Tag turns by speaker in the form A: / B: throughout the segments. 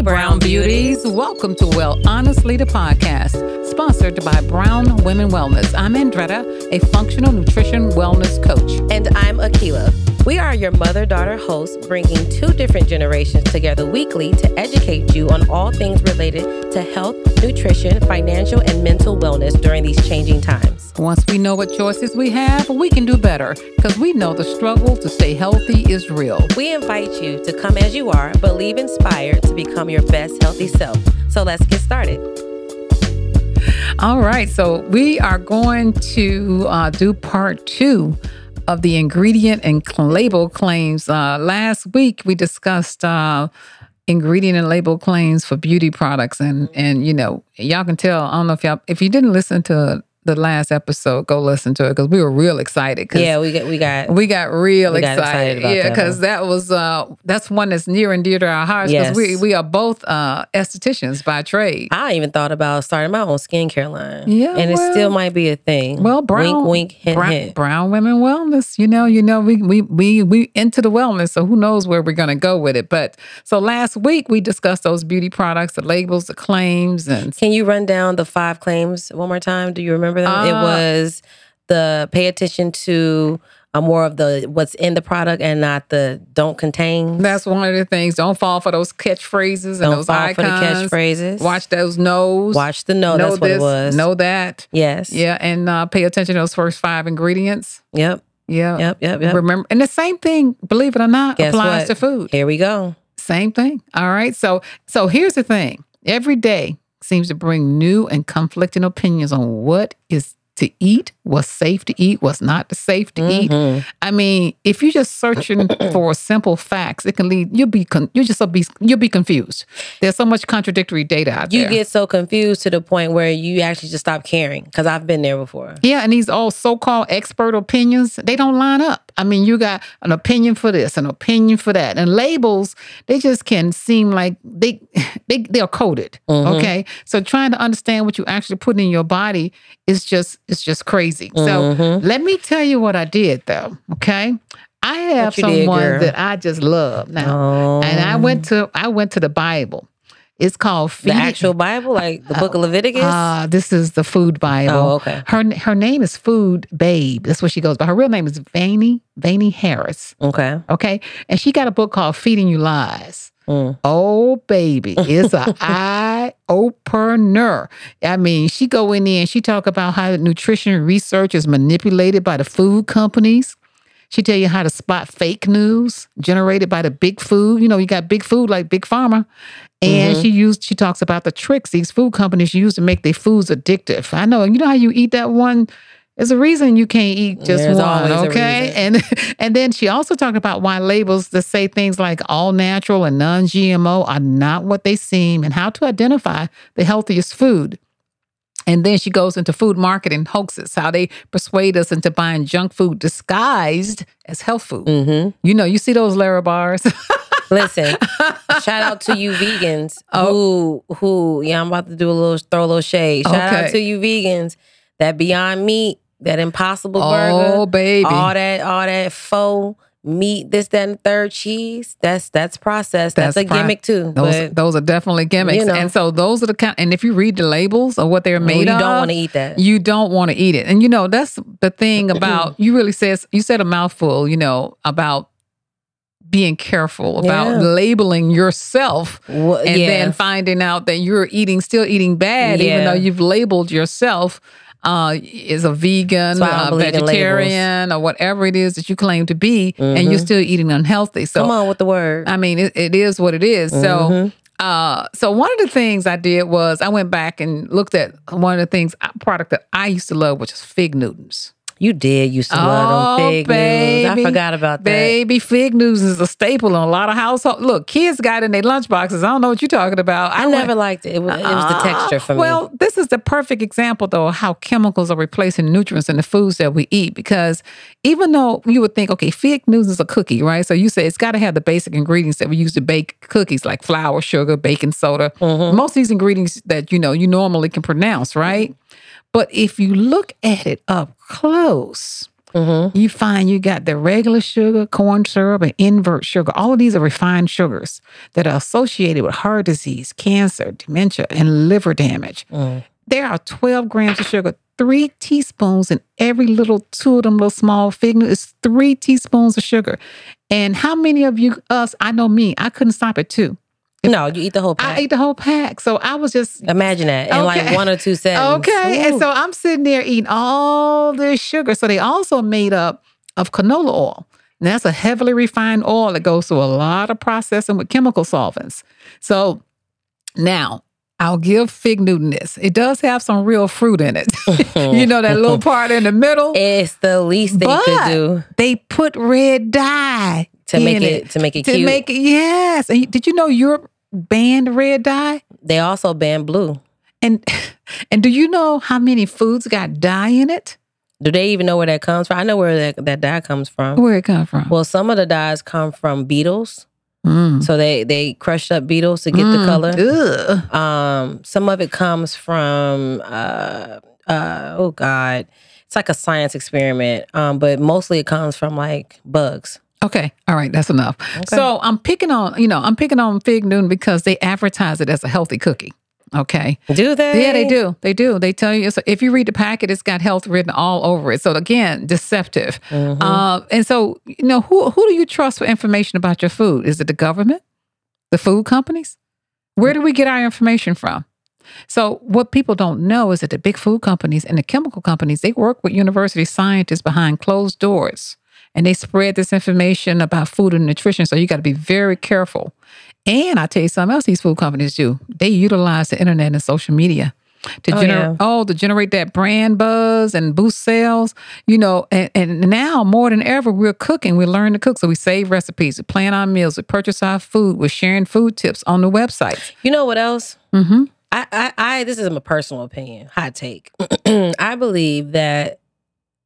A: Hey, Brown Beauties. Welcome to Well Honestly, the podcast, sponsored by Brown Women Wellness. I'm Andretta, a functional nutrition wellness coach.
B: And I'm Akila. We are your mother daughter hosts, bringing two different generations together weekly to educate you on all things related to health, nutrition, financial, and mental wellness during these changing times.
A: Once we know what choices we have, we can do better because we know the struggle to stay healthy is real.
B: We invite you to come as you are, but leave inspired to become your best healthy self. So let's get started.
A: All right, so we are going to uh, do part two of the ingredient and label claims. Uh, last week we discussed uh, ingredient and label claims for beauty products, and mm-hmm. and you know y'all can tell. I don't know if y'all if you didn't listen to the last episode, go listen to it because we were real excited.
B: Yeah, we got we got
A: we got real
B: we got
A: excited.
B: excited
A: yeah, because that, was uh that's one that's near and dear to our hearts because
B: Yes.
A: we we are both uh estheticians by trade.
B: I even thought about starting my own skincare line.
A: Yeah,
B: and it still might be a thing.
A: Well, brown,
B: wink, wink, hint,
A: brown,
B: hint.
A: brown women wellness. You know, you know, we we we we into the wellness, so who knows where we're gonna go with it. But so last week we discussed those beauty products, the labels, the claims, and
B: Can you run down the five claims one more time? Do you remember them? it
A: Uh,
B: was the pay attention to uh, more of the what's in the product and not the don't contain.
A: that's one of the things. Don't fall for those catchphrases and
B: Don't
A: those
B: fall
A: icons.
B: for the catchphrases.
A: Watch those no's.
B: Watch the no.
A: know
B: That's what
A: this,
B: it was.
A: Know that.
B: Yes.
A: Yeah, and uh, pay attention to those first five ingredients.
B: Yep.
A: Yeah.
B: Yep. Yep. Yep.
A: Remember, and the same thing, believe it or not,
B: Guess
A: applies
B: what?
A: to food.
B: Here we go.
A: Same thing. All right. So so here's the thing. Every day seems to bring new and conflicting opinions on what is to eat, what's safe to eat, what's not safe to eat.
B: Mhm.
A: I mean, if you're just searching for simple facts, it can lead you'll be con- you just be you'll be confused. There's so much contradictory data out
B: You
A: there.
B: You get so confused to the point where you actually just stop caring because I've been there before.
A: Yeah, and these all so-called expert opinions, they don't line up. I mean, you got an opinion for this, an opinion for that. And labels, they just can seem like they they they're coded.
B: Mhm.
A: Okay. So trying to understand what you actually put in your body is just it's just crazy. So
B: Mhm.
A: let me tell you what I did though. Okay. I have
B: you did,
A: someone that I just love now.
B: Oh.
A: And I went to I went to the Bible. It's called
B: the actual Bible, like the Book of Leviticus.
A: Ah, this is the food Bible.
B: Oh, okay.
A: Her her name is Food Babe. That's what she goes by. Her real name is Vani Vani Harris.
B: okay.
A: Okay, and she got a book called Feeding You Lies.
B: Mm.
A: Oh baby, it's a eye opener. I mean, she go in there and she talk about how nutrition research is manipulated by the food companies. She tell you how to spot fake news generated by the big food. You know, you got big food like Big Pharma. And
B: Mm-hmm.
A: she used she talks about the tricks these food companies use to make their foods addictive. I know, you know how you eat that one. There's a reason you can't eat just
B: There's
A: one, okay? And and then she also talked about why labels that say things like all natural and non-GMO are not what they seem and how to identify the healthiest food. And then she goes into food marketing hoaxes, how they persuade us into buying junk food disguised as health food.
B: Mm-hmm.
A: You know, you see those Lara bars.
B: Listen, shout out to you vegans
A: Oh.
B: who who yeah, I'm about to do a little throw a little shade. Shout
A: Okay.
B: out to you vegans that Beyond Meat, that Impossible
A: oh,
B: Burger,
A: baby.
B: all that all that faux meat, this that and third cheese. That's that's processed. That's,
A: That's
B: a
A: pro-
B: gimmick too.
A: Those,
B: but
A: those are definitely gimmicks.
B: you know.
A: And so those are the kind and if you read the labels of what they're
B: oh,
A: made of.
B: you don't want to eat that.
A: you don't want to eat it. And you know, that's the thing about you really says you said a mouthful, you know, about being careful about
B: Yeah.
A: labeling yourself
B: Wha-
A: and
B: yeah.
A: then finding out that you're eating still eating bad even though you've labeled yourself uh, is a vegan,
B: why
A: a vegetarian, or whatever it is that you claim to be, and you're
B: Mhm.
A: still eating unhealthy. So
B: Come on with the word.
A: I mean, it, it is what it is. So,
B: Mhm.
A: uh, so one of the things I did was I went back and looked at one of the things product that I used to love, which is fig Newtons.
B: You did used to love them
A: Oh,
B: big news. I forgot about that.
A: Baby, fig news is a staple in a lot of households. Look, kids got in their lunchboxes. I don't know what you're talking about.
B: I
A: went-
B: never liked it. It was, it was the texture for me.
A: Well, this is the perfect example, though, of how chemicals are replacing nutrients in the foods that we eat. Because even though you would think, okay, fig news is a cookie, right? So you say it's got to have the basic ingredients that we use to bake cookies, like flour, sugar, baking soda.
B: Mm-hmm.
A: Most of these ingredients that you know you normally can pronounce, right? But if you look at it up close, mm-hmm. you find you got the regular sugar, corn syrup, and invert sugar. All of these are refined sugars that are associated with heart disease, cancer, dementia, and liver damage. Mm. There are 12 grams of sugar, three teaspoons in every little two of them little small fig newtons. It's three teaspoons of sugar. And how many of you, us, I know me, I couldn't stop at two.
B: No, you eat the whole pack.
A: I ate the whole pack. So I was just
B: Imagine that in like one or two seconds.
A: Okay. And so I'm sitting there eating all this sugar. So they also made up of canola oil. And that's a heavily refined oil that goes through a lot of processing with chemical solvents. So now I'll give Fig Newton this. It does have some real fruit in it. you know, that little part in the middle.
B: it's the least they
A: But
B: could do
A: They put red dye
B: to make
A: in
B: it, to make it
A: to
B: cute.
A: make it yes. And did you know Europe banned red dye?
B: they also banned blue.
A: And and do you know how many foods got dye in it?
B: Do they even know where that comes from? I know where that, that dye comes from.
A: Where it come from?
B: Well, some of the dyes come from beetles.
A: Mm.
B: So they they crushed up beetles to get the
A: Mm.
B: color.
A: Ugh.
B: Um, some of it comes from uh uh oh god, it's like a science experiment. Um, but mostly it comes from like bugs.
A: Okay, all right, that's enough. So I'm picking on, you know, I'm picking on Fig Newton because they advertise it as a healthy cookie. Okay.
B: Do they?
A: Yeah, they do. They do. They tell you. So if you read the packet, it's got health written all over it. So again, deceptive.
B: Mhm.
A: Uh, and so, you know, who who do you trust for information about your food? Is it the government, the food companies? Where do we get our information from? So what people don't know is that the big food companies and the chemical companies they work with university scientists behind closed doors, and they spread this information about food and nutrition. So you got to be very careful. And I tell you something else these food companies do. They utilize the internet and social media to
B: Oh,
A: generate
B: yeah.
A: oh to generate that brand buzz and boost sales. You know, and, and now more than ever we're cooking. We learn to cook, so we save recipes, we plan our meals, we purchase our food, we're sharing food tips on the website.
B: You know what else?
A: Mm-hmm.
B: I, I, I this is my personal opinion, hot take. I believe that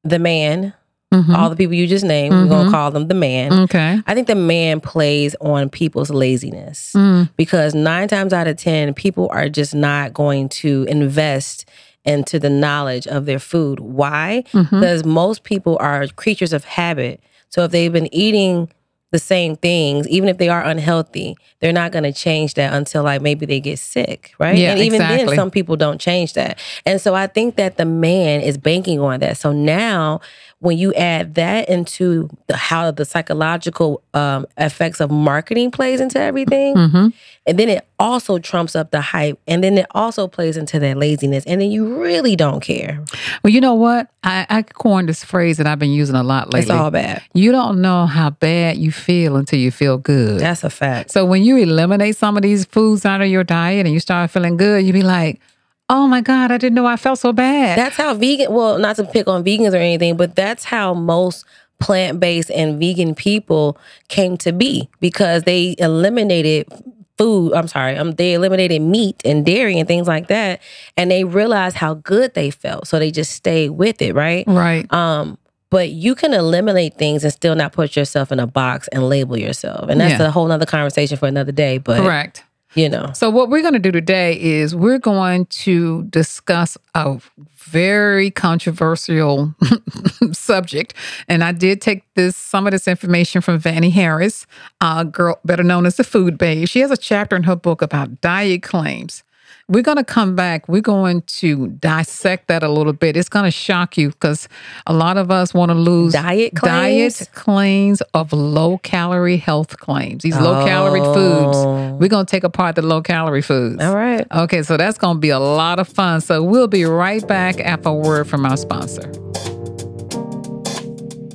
B: the man,
A: Mm-hmm.
B: all the people you just named, we're gonna
A: Mhm.
B: call them the man.
A: Okay.
B: I think the man plays on people's laziness
A: Mm.
B: because nine times out of ten, people are just not going to invest into the knowledge of their food. Why?
A: Mhm.
B: Because most people are creatures of habit. So if they've been eating the same things, even if they are unhealthy, they're not going to change that until like maybe they get sick, right?
A: Yeah,
B: and even
A: exactly.
B: then, some people don't change that. And so I think that the man is banking on that. So now, when you add that into the, how the psychological um, effects of marketing plays into everything,
A: Mm-hmm.
B: and then it also trumps up the hype, and then it also plays into that laziness, and then you really don't care.
A: Well, you know what? I, I coined this phrase that I've been using a lot lately.
B: It's all bad.
A: you don't know how bad you feel until you feel good.
B: That's a fact.
A: So when you eliminate some of these foods out of your diet and you start feeling good, you be like, "Oh my God, I didn't know I felt so bad."
B: That's how vegan. Well, not to pick on vegans or anything, but that's how most plant-based and vegan people came to be because they eliminated food. I'm sorry, um, they eliminated meat and dairy and things like that, and they realized how good they felt, so they just stayed with it, right?
A: right.
B: Um, but you can eliminate things and still not put yourself in a box and label yourself, and that's
A: Yeah.
B: a whole nother conversation for another day. But
A: Correct.
B: You know,
A: So what we're going to do today is we're going to discuss a very controversial subject, and I did take this some of this information from Vani Harris, a girl better known as the Food Babe. She has a chapter in her book about diet claims. We're going to come back. We're going to dissect that a little bit. It's going to shock you because a lot of us want to lose
B: Diet claims?
A: diet claims of low calorie health claims. These low calorie
B: Oh.
A: foods. We're going to take apart the low calorie foods.
B: all right.
A: Okay, so that's going to be a lot of fun. So we'll be right back after a word from our sponsor.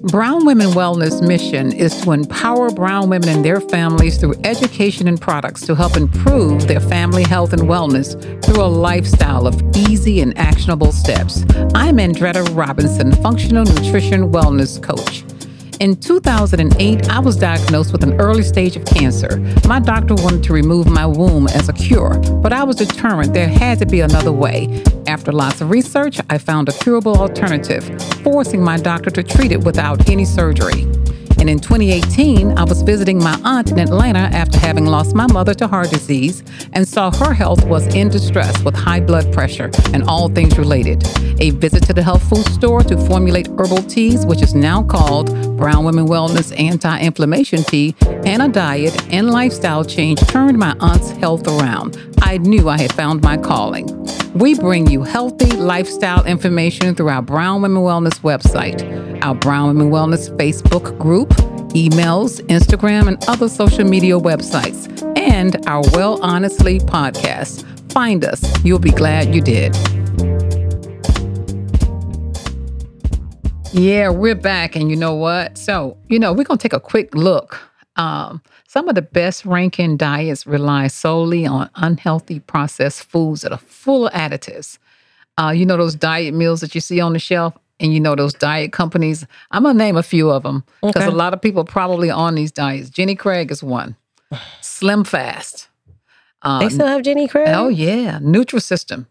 A: Brown Women Wellness mission is to empower brown women and their families through education and products to help improve their family health and wellness through a lifestyle of easy and actionable steps. I'm Andretta Robinson, functional nutrition wellness coach. In 2008, I was diagnosed with an early stage of cancer. My doctor wanted to remove my womb as a cure, but I was determined there had to be another way. After lots of research, I found a curable alternative, forcing my doctor to treat it without any surgery. And in 2018, I was visiting my aunt in Atlanta after having lost my mother to heart disease and saw her health was in distress with high blood pressure and all things related. A visit to the health food store to formulate herbal teas, which is now called Brown Women Wellness Anti Inflammation Tea, and a diet and lifestyle change turned my aunt's health around. I knew I had found my calling. We bring you healthy lifestyle information through our Brown Women Wellness website, our Brown Women Wellness Facebook group, emails, Instagram, and other social media websites, and our Well Honestly podcast. Find us. You'll be glad you did. Yeah, we're back. And you know what? So, you know, we're going to take a quick look. Um, some of the best ranking diets rely solely on unhealthy processed foods that are full of additives. Uh, you know, those diet meals that you see on the shelf? and you know those diet companies. I'm gonna name a few of them because
B: Okay.
A: a lot of people are probably on these diets. Jenny Craig is one. Slim Fast. Uh,
B: They still have Jenny Craig?
A: oh yeah, Nutrisystem.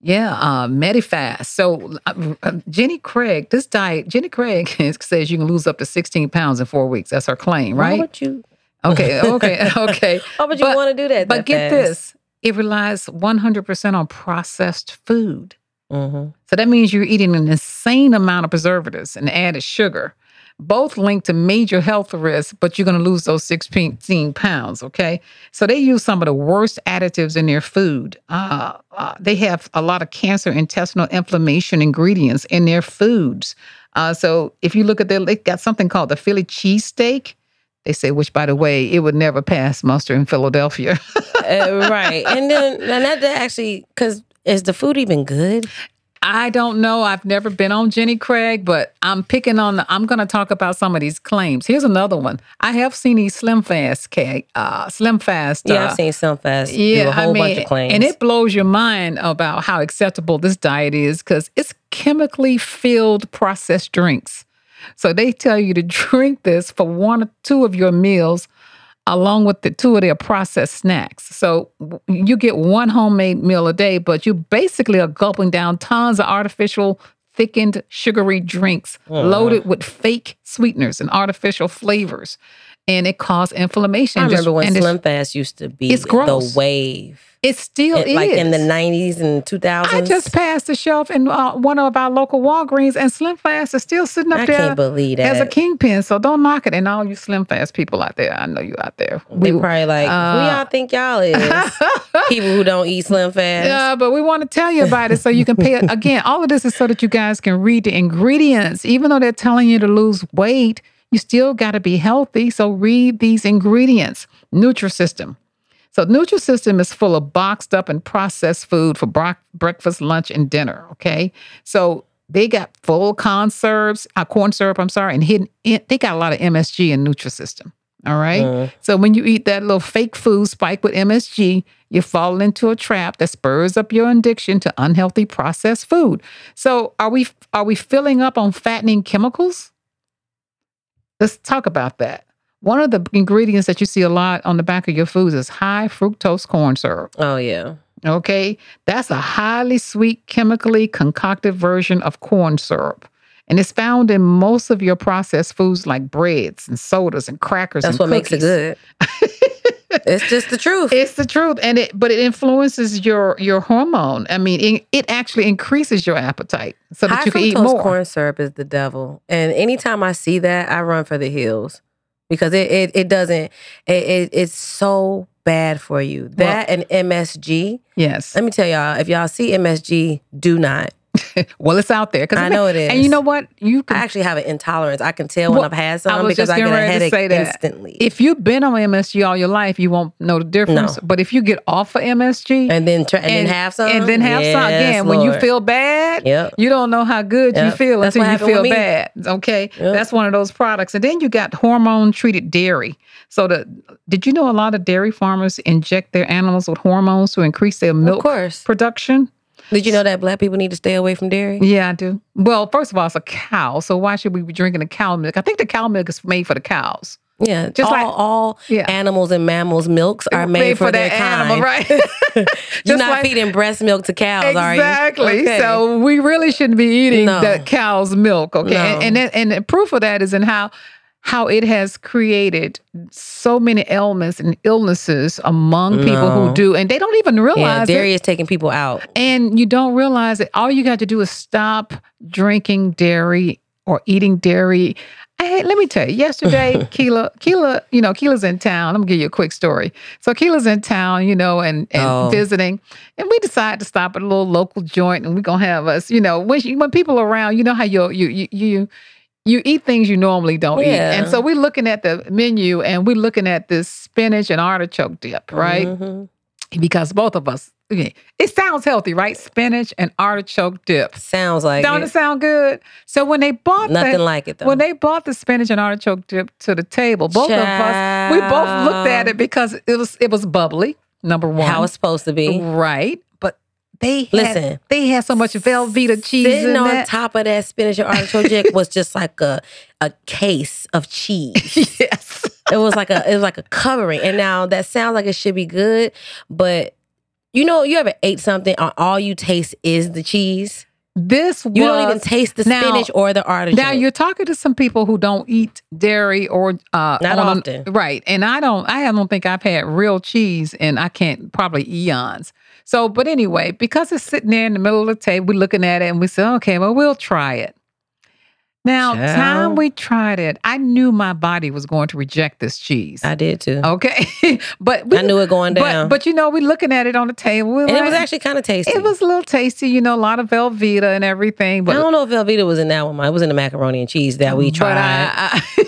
A: Yeah, uh, Medifast. So uh, uh, Jenny Craig, this diet, Jenny Craig says you can lose up to 16 pounds in four weeks. That's her claim, right?
B: Why would you?
A: Okay, okay, okay.
B: Why would you
A: But-
B: want to do that?
A: But get this, it relies 100% on processed food.
B: Mm-hmm.
A: So that means you're eating an insane amount of preservatives and added sugar, both linked to major health risks, but you're going to lose those 16 pounds, okay? So they use some of the worst additives in their food. Uh, uh, they have a lot of cancer, intestinal inflammation ingredients in their foods. Uh, so if you look at their, they got something called the Philly cheesesteak. They say, which by the way, it would never pass muster in Philadelphia.
B: uh, right. And then and that, that actually, because is the food even good?
A: I don't know. I've never been on Jenny Craig, but I'm picking on. The, I'm going to talk about some of these claims. Here's another one. I have seen these Slim Fast cake, uh, Slim Fast.
B: Yeah,
A: uh,
B: I've seen some fast
A: yeah,
B: a whole
A: I mean,
B: bunch of claims.
A: and it blows your mind about how acceptable this diet is because it's chemically filled processed drinks. So they tell you to drink this for one or two of your meals, along with the two of their processed snacks. So you get one homemade meal a day, but you basically are gulping down tons of artificial thickened sugary drinks oh, loaded with fake sweeteners and artificial flavors. And it causes inflammation.
B: I
A: Just-
B: remember when
A: and
B: Slim Fast used to be
A: it's gross.
B: the wave.
A: It still
B: It-
A: is.
B: like in the 90s and 2000s.
A: I just passed the shelf in uh, one of our local Walgreens, and Slim Fast is still sitting up
B: I
A: there
B: can't believe
A: as a kingpin. So don't knock it. And all you Slim Fast people out there, I know you out there.
B: They probably like, who
A: uh,
B: y'all think y'all is? People who don't eat Slim Fast.
A: Yeah, but we want to tell you about it so you can pay it. Again, all of this is so that you guys can read the ingredients. Even though they're telling you to lose weight, you still got to be healthy. So read these ingredients. Nutrisystem. So Nutrisystem is full of boxed up and processed food for bro- breakfast, lunch, and dinner. Okay, so they got full corn syrups, uh, corn syrup. I'm sorry, and hidden. In, they got a lot of MSG in Nutrisystem. All right.
B: Mm.
A: So when you eat that little fake food spiked with MSG, you fall into a trap that spurs up your addiction to unhealthy processed food. So are we are we filling up on fattening chemicals? Let's talk about that. One of the ingredients that you see a lot on the back of your foods is high fructose corn syrup.
B: Oh, yeah.
A: Okay. That's a highly sweet, chemically concocted version of corn syrup. And it's found in most of your processed foods like breads and sodas and crackers.
B: That's
A: and
B: what makes it good. it's just the truth.
A: It's the truth, and it but it influences your your hormone. I mean, it, it actually increases your appetite so that
B: High
A: you can eat more.
B: corn syrup is the devil. And anytime I see that, I run for the hills because it it, it doesn't, it, it it's so bad for you. That and MSG.
A: Yes.
B: Let me tell y'all, if y'all see MSG, do not.
A: Well, it's out there. 'cause
B: I know it is.
A: And you know what? You
B: I
A: can
B: actually have an intolerance. I can tell when I've had
A: I
B: some
A: was
B: because I get a headache
A: say that.
B: instantly.
A: if you've been on MSG all your life, you won't know the difference.
B: No.
A: But if you get off of MSG
B: and then try, and, then have some.
A: and then have some
B: Yes,
A: again, when you feel bad,
B: Yep.
A: you don't know how good you feel
B: That's
A: until you feel bad. Okay,
B: Yep.
A: that's one of those products. And then you got hormone treated dairy. So the did you know a lot of dairy farmers inject their animals with hormones to increase their
B: Of
A: milk
B: course.
A: production?
B: Did you know that black people need to stay away from dairy?
A: Yeah, I do. Well, first of all, it's a cow, so why should we be drinking the cow milk? I think the cow milk is made for the cows.
B: Yeah,
A: Just
B: all,
A: like-
B: all
A: Yeah.
B: animals and mammals' milks are made, for, their
A: that
B: kind.
A: animal, right?
B: You're not
A: like-
B: feeding breast milk to cows, are you?
A: Exactly.
B: Okay.
A: So we really shouldn't be eating
B: No.
A: the cow's milk. Okay.
B: No.
A: And and, and proof of that is in how how it has created so many ailments and illnesses among people who do, and they don't even
B: Yeah,
A: realize
B: dairy
A: it.
B: is taking people out.
A: And you don't realize it. All you got to do is stop drinking dairy or eating dairy. Hey, let me tell you, yesterday, Keela, Keela, you know, Keela's in town. I'm gonna give you a quick story. So Keela's in town, you know, and, and
B: Oh.
A: visiting, and we decided to stop at a little local joint, and we're gonna have us, you know, when she, when people are around, you know how you you you you you eat things you normally don't eat, and so we're looking at the menu, and we're looking at this spinach and artichoke dip, right?
B: Mhm.
A: Because both of us, okay, it sounds healthy, right? Spinach and artichoke dip.
B: Sounds like
A: Don't it
B: it.
A: sound good? So when they bought
B: nothing
A: the,
B: like it though.
A: when they bought the spinach and artichoke dip to the table, both of us we both looked at it because it was it was bubbly. Number one,
B: How it's supposed to be.
A: right? They had,
B: Listen.
A: they had so much Velveeta cheese
B: Sitting
A: in
B: on
A: that.
B: top of that spinach and artichoke was just like a a case of cheese.
A: yes,
B: it was like a it was like a covering. And now that sounds like it should be good, but you know, you ever ate something and all you taste is the cheese?
A: This was
B: You don't even taste the
A: Now-
B: spinach or the artichoke.
A: Now you're talking to some people who don't eat dairy or uh
B: Not often.
A: right? And I don't. I don't think I've had real cheese, and I can't probably eons. So, but anyway, because it's sitting there in the middle of the table, we're looking at it, and we said, okay, well, we'll try it. Now,
B: Child.
A: time we tried it, I knew my body was going to reject this cheese.
B: I did too.
A: okay, but we,
B: I knew it going
A: but
B: down.
A: but you know, we're looking at it on the table. we're
B: and it was actually kind of tasty.
A: it was a little tasty, you know, a lot of Velveeta and everything. But
B: I don't know if Velveeta was in that one. It was in the macaroni and cheese that we
A: But
B: tried.
A: I- I-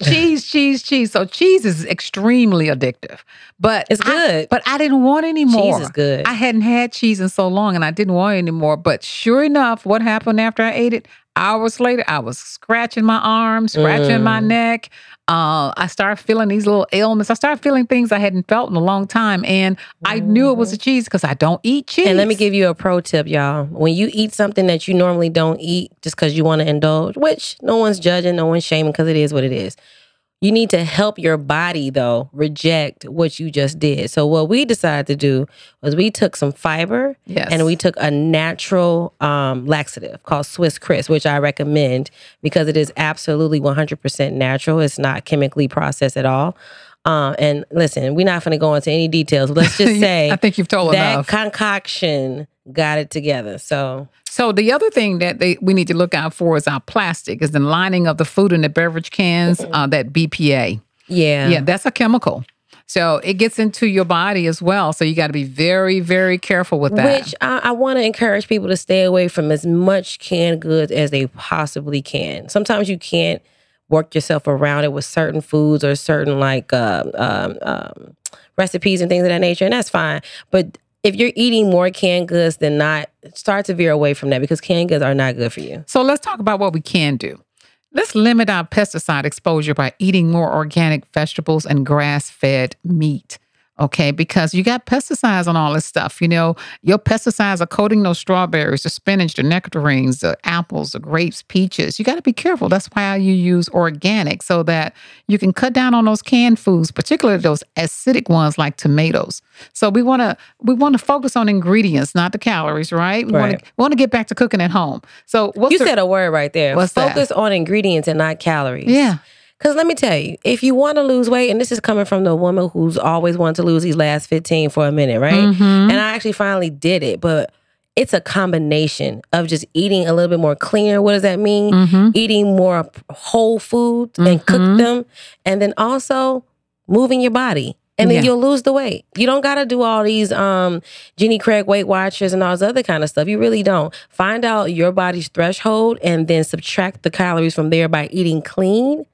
A: cheese, cheese, cheese. So cheese is extremely addictive. But
B: It's
A: I-
B: good.
A: but I didn't want any more.
B: Cheese is good.
A: I hadn't had cheese in so long, and I didn't want it anymore. But sure enough, what happened after I ate it? Hours later, I was scratching my arm, scratching my
B: Mm.
A: neck. Uh, I started feeling these little ailments. I started feeling things I hadn't felt in a long time, and I knew it was the cheese because I don't eat cheese.
B: And let me give you a pro tip, y'all. When you eat something that you normally don't eat just because you want to indulge, which no one's judging, no one's shaming because it is what it is. You need to help your body, though, reject what you just did. So, what we decided to do was we took some fiber
A: yes,
B: and we took a natural um, laxative called Swiss Kriss, which I recommend because it is absolutely 100% natural. It's not chemically processed at all. Um, and listen, we're not going to go into any details. Let's just say
A: I think you've told
B: that
A: enough.
B: concoction got it together. So
A: So the other thing that they we need to look out for is our plastic, is the lining of the food and the beverage cans, uh, that BPA.
B: yeah,
A: Yeah, that's a chemical. So it gets into your body as well. So you got to be very, very careful with that.
B: Which I, I want to encourage people to stay away from as much canned goods as they possibly can. Sometimes you can't work yourself around it with certain foods or certain like um, um, um, recipes and things of that nature, and that's fine. But if you're eating more canned goods than not, start to veer away from that because canned goods are not good for you.
A: so let's talk about what we can do. Let's limit our pesticide exposure by eating more organic vegetables and grass fed meat. Okay, because you got pesticides on all this stuff. You know, your pesticides are coating those strawberries, the spinach, the nectarines, the apples, the grapes, peaches. You got to be careful. That's why you use organic so that you can cut down on those canned foods, particularly those acidic ones like tomatoes. So we want to we want to focus on ingredients, not the calories, right? We want
B: Right.
A: want to get back to cooking at home. So what's
B: You
A: the,
B: said a word right there.
A: What's that?
B: Focus on ingredients and not calories.
A: yeah.
B: Because let me tell you, if you want to lose weight, and this is coming from the woman who's always wanted to lose these last 15 for a minute, right?
A: Mhm.
B: And I actually finally did it, but it's a combination of just eating a little bit more cleaner. What does that mean?
A: Mhm.
B: Eating more whole foods and cook
A: Mhm.
B: them, and then also moving your body. And then
A: Yeah.
B: you'll lose the weight. You don't gotta do all these um Jenny Craig Weight Watchers and all this other kind of stuff. You really don't. Find out your body's threshold and then subtract the calories from there by eating clean,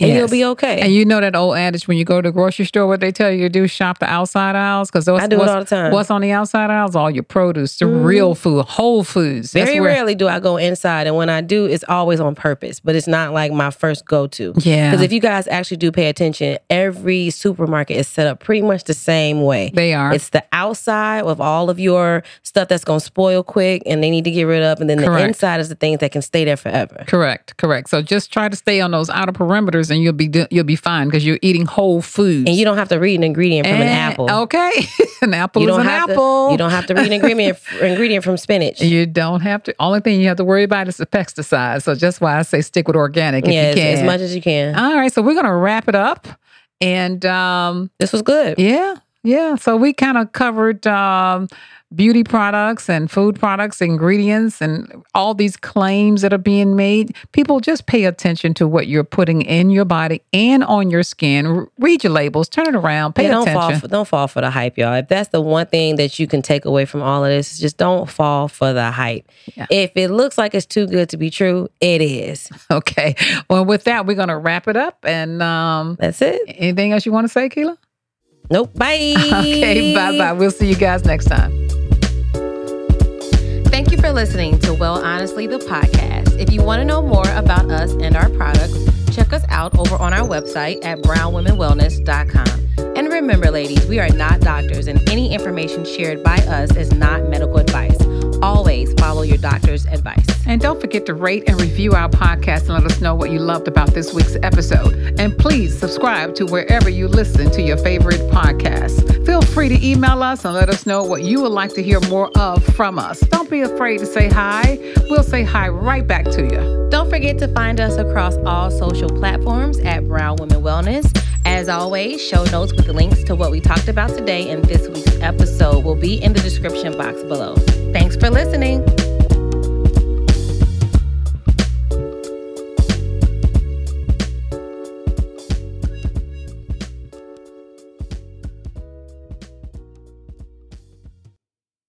B: and you'll be okay.
A: And you know that old adage when you go to the grocery store, what they tell you to do, shop the outside aisles because
B: I do it
A: what's,
B: all the time.
A: What's on the outside aisles? All your produce, the
B: Mhm.
A: real food, whole foods. That's
B: Very
A: where-
B: rarely do I go inside, and when I do, it's always on purpose. But it's not like my first go to.
A: Yeah,
B: Because if you guys actually do pay attention, every supermarket is set up pretty much the same way.
A: they are.
B: It's the outside of all of your stuff that's going to spoil quick and they need to get rid of. And then
A: Correct.
B: the inside is the things that can stay there forever.
A: Correct, correct. So just try to stay on those outer perimeters and you'll be do- you'll be fine because you're eating whole foods.
B: And you don't have to read an ingredient from an apple.
A: Okay, an apple
B: you
A: is
B: don't
A: an
B: have
A: apple.
B: To, you don't have to read an ingredient ingredient from spinach.
A: You don't have to. Only thing you have to worry about is the pesticide. So just why I say stick with organic if
B: yeah,
A: you
B: as,
A: can.
B: as much as you can.
A: All right, so we're gonna wrap it up, and um,
B: This was good.
A: yeah, yeah. So we kind of covered um, beauty products and food products, ingredients, and all these claims that are being made. People just pay attention to what you're putting in your body and on your skin. Read your labels, turn it around, pay
B: don't
A: attention.
B: fall for, don't fall for the hype, y'all. If that's the one thing that you can take away from all of this, is just don't fall for the hype.
A: Yeah.
B: If it looks like it's too good to be true, it is.
A: okay. Well, with that, we're gonna wrap it up. And um,
B: That's it.
A: anything else you want to say, Keela?
B: Nope. Bye.
A: Okay. Bye bye. We'll see you guys next time.
B: Listening to Well Honestly, the podcast. If you want to know more about us and our products, check us out over on our website at brownwomenwellness.com. And remember, ladies, we are not doctors, and any information shared by us is not medical advice. Always follow your doctor's advice.
A: And don't forget to rate and review our podcast and let us know what you loved about this week's episode. And please subscribe to wherever you listen to your favorite podcasts. Feel free to email us and let us know what you would like to hear more of from us. Don't be afraid to say hi. We'll say hi right back to you.
B: Don't forget to find us across all social platforms at Brown Women Wellness. As always, show notes with links to what we talked about today in this week's episode will be in the description box below. Thanks for listening.